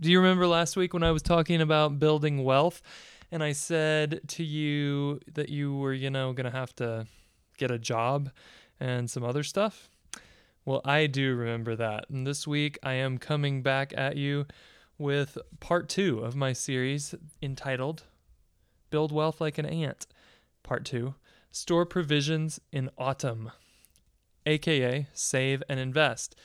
Do you remember last week when I was talking about building wealth and I said to you that you were, you know, going to have to get a job and some other stuff? Well, I do remember that. And this week I am coming back at you with part two of my series entitled Build Wealth Like an Ant. Part two Store Provisions in Autumn, aka Save and Invest.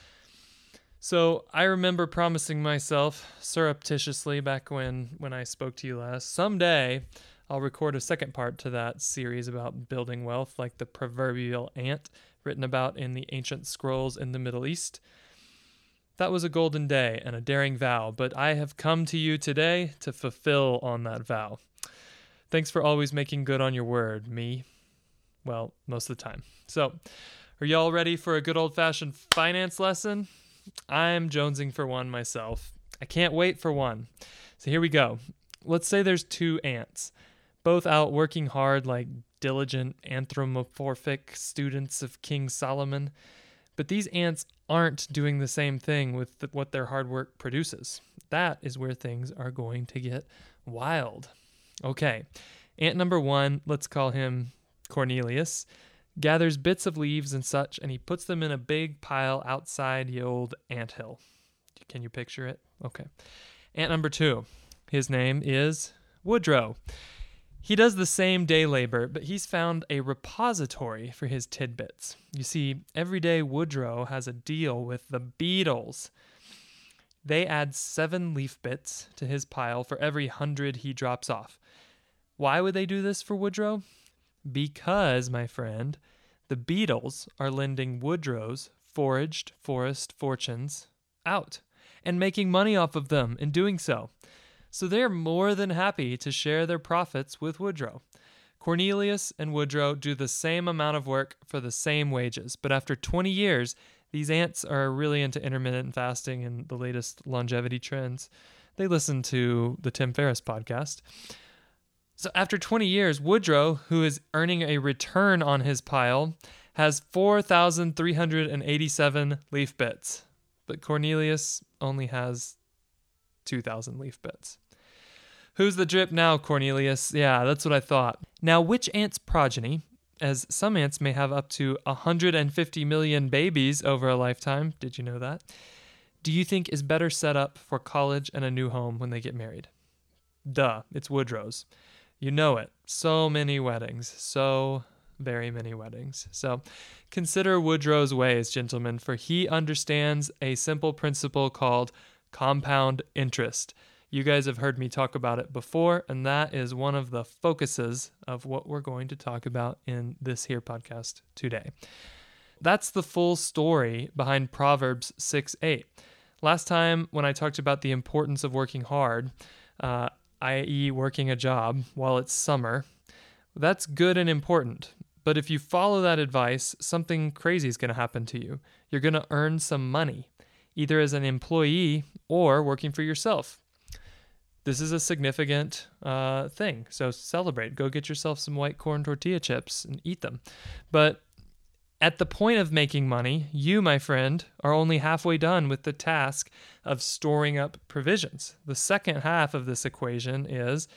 So I remember promising myself surreptitiously back when when I spoke to you last, someday I'll record a second part to that series about building wealth like the proverbial ant written about in the ancient scrolls in the Middle East. That was a golden day and a daring vow, but I have come to you today to fulfill on that vow. Thanks for always making good on your word, me. Well, most of the time. So, are y'all ready for a good old fashioned finance lesson? I'm jonesing for one myself. I can't wait for one. So here we go. Let's say there's two ants, both out working hard like diligent anthropomorphic students of King Solomon. But these ants aren't doing the same thing with what their hard work produces. That is where things are going to get wild. Okay, ant number one, let's call him Cornelius gathers bits of leaves and such, and he puts them in a big pile outside the old ant hill. Can you picture it? Okay. Ant number two, his name is Woodrow. He does the same day labor, but he's found a repository for his tidbits. You see, every day Woodrow has a deal with the beetles. They add seven leaf bits to his pile for every hundred he drops off. Why would they do this for Woodrow? Because, my friend, the beetles are lending Woodrow's foraged forest fortunes out and making money off of them in doing so. So they're more than happy to share their profits with Woodrow. Cornelius and Woodrow do the same amount of work for the same wages, but after 20 years, these ants are really into intermittent fasting and the latest longevity trends. They listen to the Tim Ferriss podcast. So after 20 years, Woodrow, who is earning a return on his pile, has 4,387 leaf bits, but Cornelius only has 2,000 leaf bits. Who's the drip now, Cornelius? Yeah, that's what I thought. Now, which ant's progeny, as some ants may have up to 150 million babies over a lifetime, did you know that? Do you think is better set up for college and a new home when they get married? Duh, it's Woodrow's. You know it. So many weddings. So very many weddings. So consider Woodrow's ways, gentlemen, for he understands a simple principle called compound interest. You guys have heard me talk about it before, and that is one of the focuses of what we're going to talk about in this here podcast today. That's the full story behind Proverbs 6 8. Last time, when I talked about the importance of working hard, uh, i.e., working a job while it's summer, that's good and important. But if you follow that advice, something crazy is going to happen to you. You're going to earn some money, either as an employee or working for yourself. This is a significant uh, thing. So celebrate. Go get yourself some white corn tortilla chips and eat them. But at the point of making money, you, my friend, are only halfway done with the task of storing up provisions. The second half of this equation is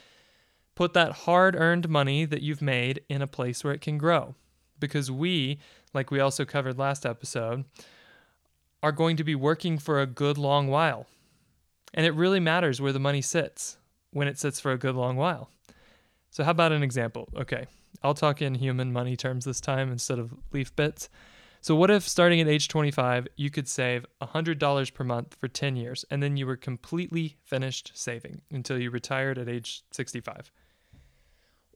put that hard earned money that you've made in a place where it can grow. Because we, like we also covered last episode, are going to be working for a good long while. And it really matters where the money sits when it sits for a good long while. So, how about an example? Okay, I'll talk in human money terms this time instead of leaf bits. So, what if starting at age 25, you could save $100 per month for 10 years and then you were completely finished saving until you retired at age 65?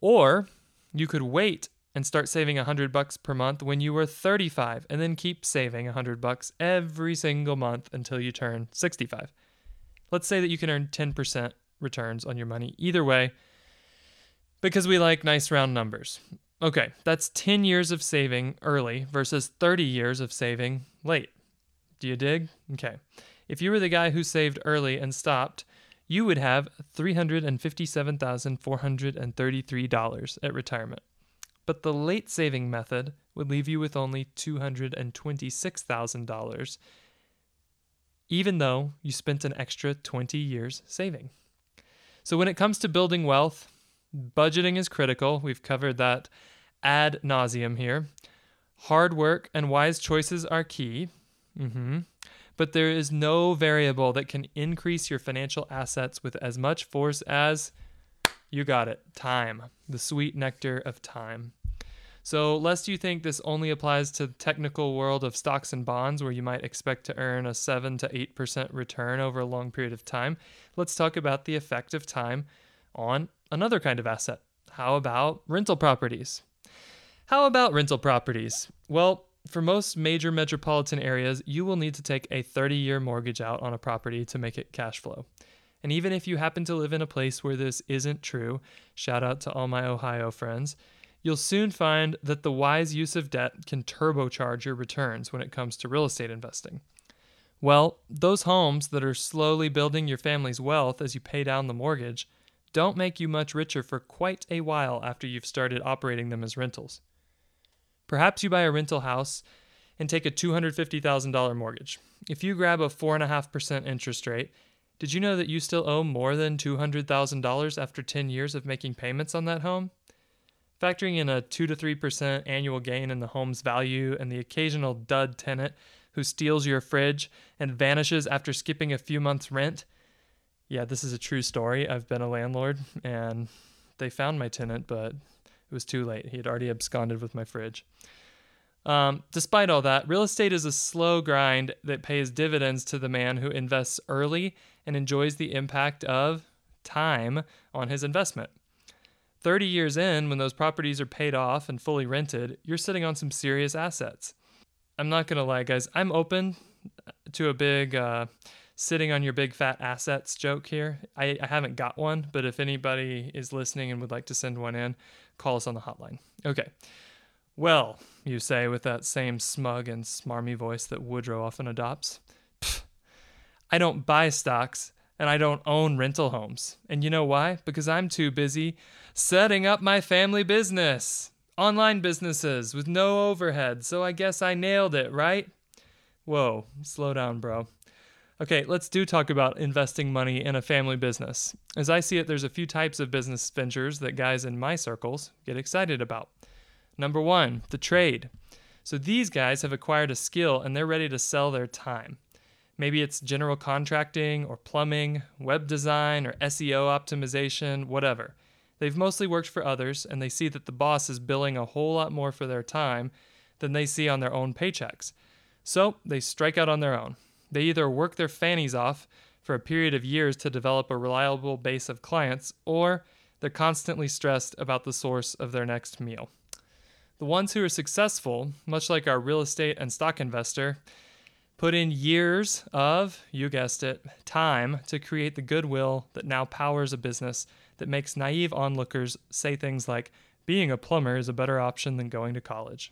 Or you could wait and start saving 100 bucks per month when you were 35 and then keep saving 100 bucks every single month until you turn 65. Let's say that you can earn 10% returns on your money either way because we like nice round numbers. Okay, that's 10 years of saving early versus 30 years of saving late. Do you dig? Okay. If you were the guy who saved early and stopped, you would have $357,433 at retirement. But the late saving method would leave you with only $226,000, even though you spent an extra 20 years saving. So, when it comes to building wealth, budgeting is critical. We've covered that ad nauseum here. Hard work and wise choices are key. Mm-hmm. But there is no variable that can increase your financial assets with as much force as you got it time, the sweet nectar of time. So, lest you think this only applies to the technical world of stocks and bonds where you might expect to earn a 7 to 8% return over a long period of time, let's talk about the effect of time on another kind of asset. How about rental properties? How about rental properties? Well, for most major metropolitan areas, you will need to take a 30 year mortgage out on a property to make it cash flow. And even if you happen to live in a place where this isn't true, shout out to all my Ohio friends, you'll soon find that the wise use of debt can turbocharge your returns when it comes to real estate investing. Well, those homes that are slowly building your family's wealth as you pay down the mortgage don't make you much richer for quite a while after you've started operating them as rentals. Perhaps you buy a rental house and take a $250,000 mortgage. If you grab a 4.5% interest rate, did you know that you still owe more than $200,000 after 10 years of making payments on that home? Factoring in a 2 to 3% annual gain in the home's value and the occasional dud tenant who steals your fridge and vanishes after skipping a few months' rent. Yeah, this is a true story. I've been a landlord and they found my tenant, but it was too late. He had already absconded with my fridge. Um, despite all that, real estate is a slow grind that pays dividends to the man who invests early and enjoys the impact of time on his investment. 30 years in, when those properties are paid off and fully rented, you're sitting on some serious assets. I'm not going to lie, guys, I'm open to a big uh, sitting on your big fat assets joke here. I, I haven't got one, but if anybody is listening and would like to send one in, call us on the hotline. Okay. Well, you say with that same smug and smarmy voice that Woodrow often adopts. I don't buy stocks and I don't own rental homes. And you know why? Because I'm too busy setting up my family business. Online businesses with no overhead, so I guess I nailed it, right? Whoa, slow down, bro. Okay, let's do talk about investing money in a family business. As I see it, there's a few types of business ventures that guys in my circles get excited about. Number one, the trade. So these guys have acquired a skill and they're ready to sell their time. Maybe it's general contracting or plumbing, web design or SEO optimization, whatever. They've mostly worked for others, and they see that the boss is billing a whole lot more for their time than they see on their own paychecks. So they strike out on their own. They either work their fannies off for a period of years to develop a reliable base of clients, or they're constantly stressed about the source of their next meal. The ones who are successful, much like our real estate and stock investor, put in years of, you guessed it, time to create the goodwill that now powers a business that makes naive onlookers say things like, being a plumber is a better option than going to college.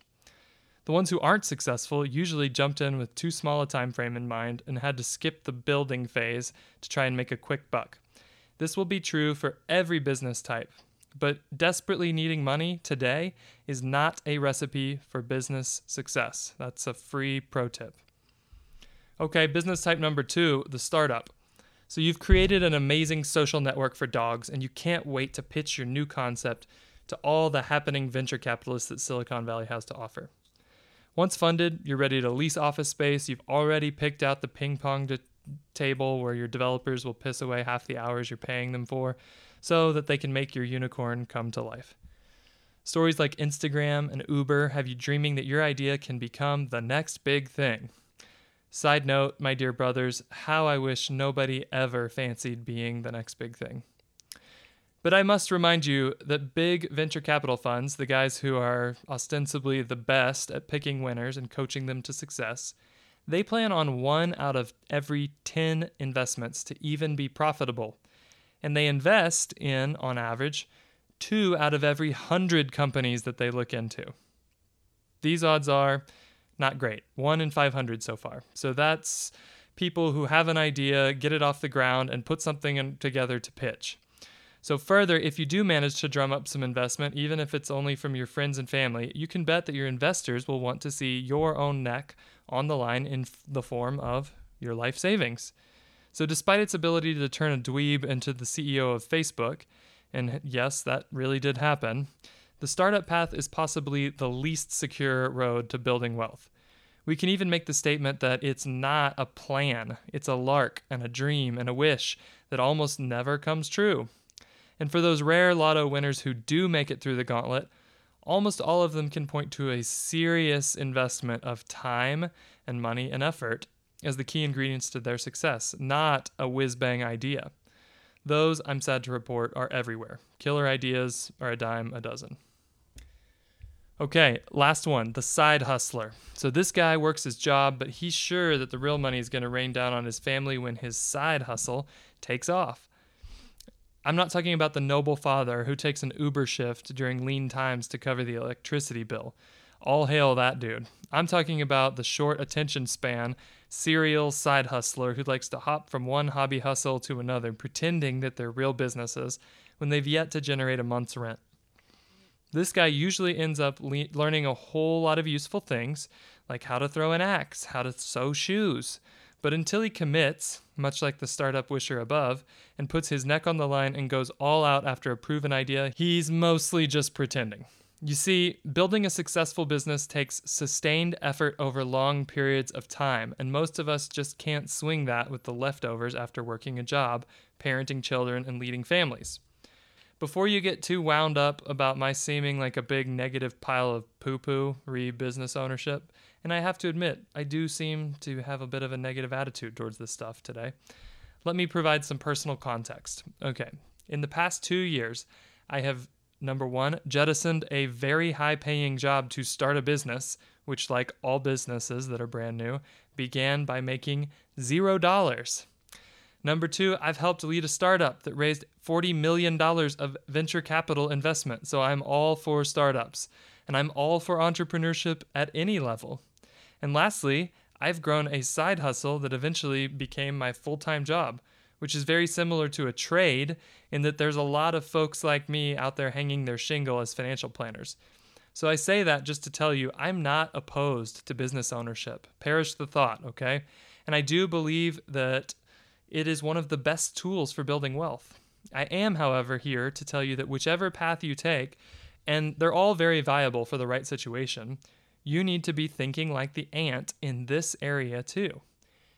The ones who aren't successful usually jumped in with too small a time frame in mind and had to skip the building phase to try and make a quick buck. This will be true for every business type, but desperately needing money today is not a recipe for business success. That's a free pro tip. Okay, business type number two the startup. So you've created an amazing social network for dogs, and you can't wait to pitch your new concept to all the happening venture capitalists that Silicon Valley has to offer. Once funded, you're ready to lease office space. You've already picked out the ping pong table where your developers will piss away half the hours you're paying them for so that they can make your unicorn come to life. Stories like Instagram and Uber have you dreaming that your idea can become the next big thing. Side note, my dear brothers, how I wish nobody ever fancied being the next big thing. But I must remind you that big venture capital funds, the guys who are ostensibly the best at picking winners and coaching them to success, they plan on one out of every 10 investments to even be profitable. and they invest in, on average, two out of every hundred companies that they look into. These odds are not great. One in 500 so far. So that's people who have an idea, get it off the ground, and put something in, together to pitch. So, further, if you do manage to drum up some investment, even if it's only from your friends and family, you can bet that your investors will want to see your own neck on the line in the form of your life savings. So, despite its ability to turn a dweeb into the CEO of Facebook, and yes, that really did happen, the startup path is possibly the least secure road to building wealth. We can even make the statement that it's not a plan, it's a lark and a dream and a wish that almost never comes true. And for those rare lotto winners who do make it through the gauntlet, almost all of them can point to a serious investment of time and money and effort as the key ingredients to their success, not a whiz bang idea. Those, I'm sad to report, are everywhere. Killer ideas are a dime a dozen. Okay, last one the side hustler. So, this guy works his job, but he's sure that the real money is going to rain down on his family when his side hustle takes off. I'm not talking about the noble father who takes an Uber shift during lean times to cover the electricity bill. All hail that dude. I'm talking about the short attention span, serial side hustler who likes to hop from one hobby hustle to another, pretending that they're real businesses when they've yet to generate a month's rent. This guy usually ends up le- learning a whole lot of useful things, like how to throw an axe, how to sew shoes. But until he commits, much like the startup wisher above, and puts his neck on the line and goes all out after a proven idea, he's mostly just pretending. You see, building a successful business takes sustained effort over long periods of time, and most of us just can't swing that with the leftovers after working a job, parenting children, and leading families before you get too wound up about my seeming like a big negative pile of poo poo re business ownership, and I have to admit, I do seem to have a bit of a negative attitude towards this stuff today. Let me provide some personal context. Okay, in the past two years, I have number one, jettisoned a very high paying job to start a business, which, like all businesses that are brand new, began by making zero dollars. Number two, I've helped lead a startup that raised $40 million of venture capital investment. So I'm all for startups and I'm all for entrepreneurship at any level. And lastly, I've grown a side hustle that eventually became my full time job, which is very similar to a trade in that there's a lot of folks like me out there hanging their shingle as financial planners. So I say that just to tell you I'm not opposed to business ownership. Perish the thought, okay? And I do believe that it is one of the best tools for building wealth. I am, however, here to tell you that whichever path you take, and they're all very viable for the right situation, you need to be thinking like the ant in this area too.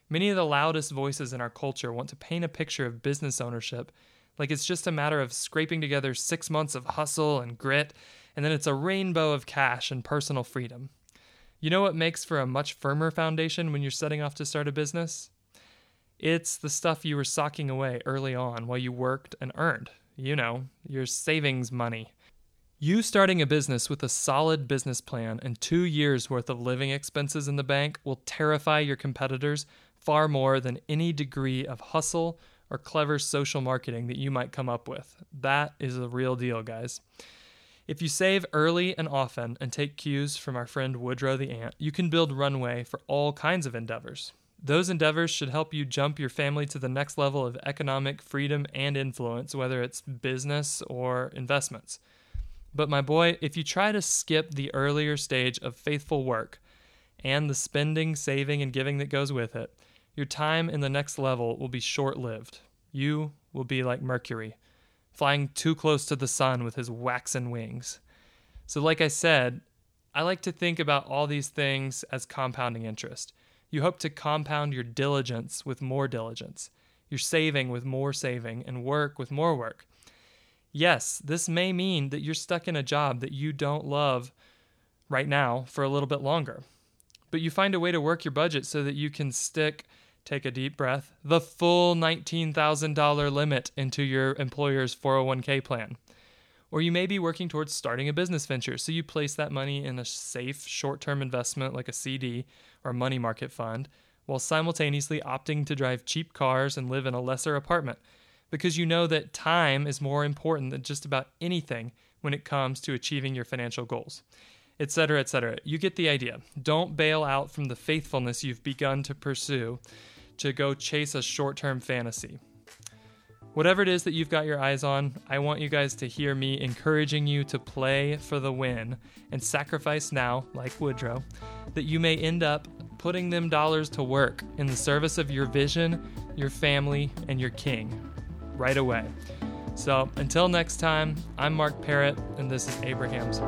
Many of the loudest voices in our culture want to paint a picture of business ownership like it's just a matter of scraping together six months of hustle and grit, and then it's a rainbow of cash and personal freedom. You know what makes for a much firmer foundation when you're setting off to start a business? It's the stuff you were socking away early on while you worked and earned. You know, your savings money. You starting a business with a solid business plan and two years worth of living expenses in the bank will terrify your competitors far more than any degree of hustle or clever social marketing that you might come up with. That is a real deal, guys. If you save early and often and take cues from our friend Woodrow the Ant, you can build runway for all kinds of endeavors. Those endeavors should help you jump your family to the next level of economic freedom and influence, whether it's business or investments. But, my boy, if you try to skip the earlier stage of faithful work and the spending, saving, and giving that goes with it, your time in the next level will be short lived. You will be like Mercury, flying too close to the sun with his waxen wings. So, like I said, I like to think about all these things as compounding interest. You hope to compound your diligence with more diligence, your saving with more saving, and work with more work. Yes, this may mean that you're stuck in a job that you don't love right now for a little bit longer. But you find a way to work your budget so that you can stick, take a deep breath, the full $19,000 limit into your employer's 401k plan. Or you may be working towards starting a business venture, so you place that money in a safe short term investment like a CD or money market fund, while simultaneously opting to drive cheap cars and live in a lesser apartment because you know that time is more important than just about anything when it comes to achieving your financial goals, etc., etc. You get the idea. Don't bail out from the faithfulness you've begun to pursue to go chase a short term fantasy. Whatever it is that you've got your eyes on, I want you guys to hear me encouraging you to play for the win and sacrifice now, like Woodrow, that you may end up putting them dollars to work in the service of your vision, your family, and your king right away. So until next time, I'm Mark Parrott, and this is Abraham's.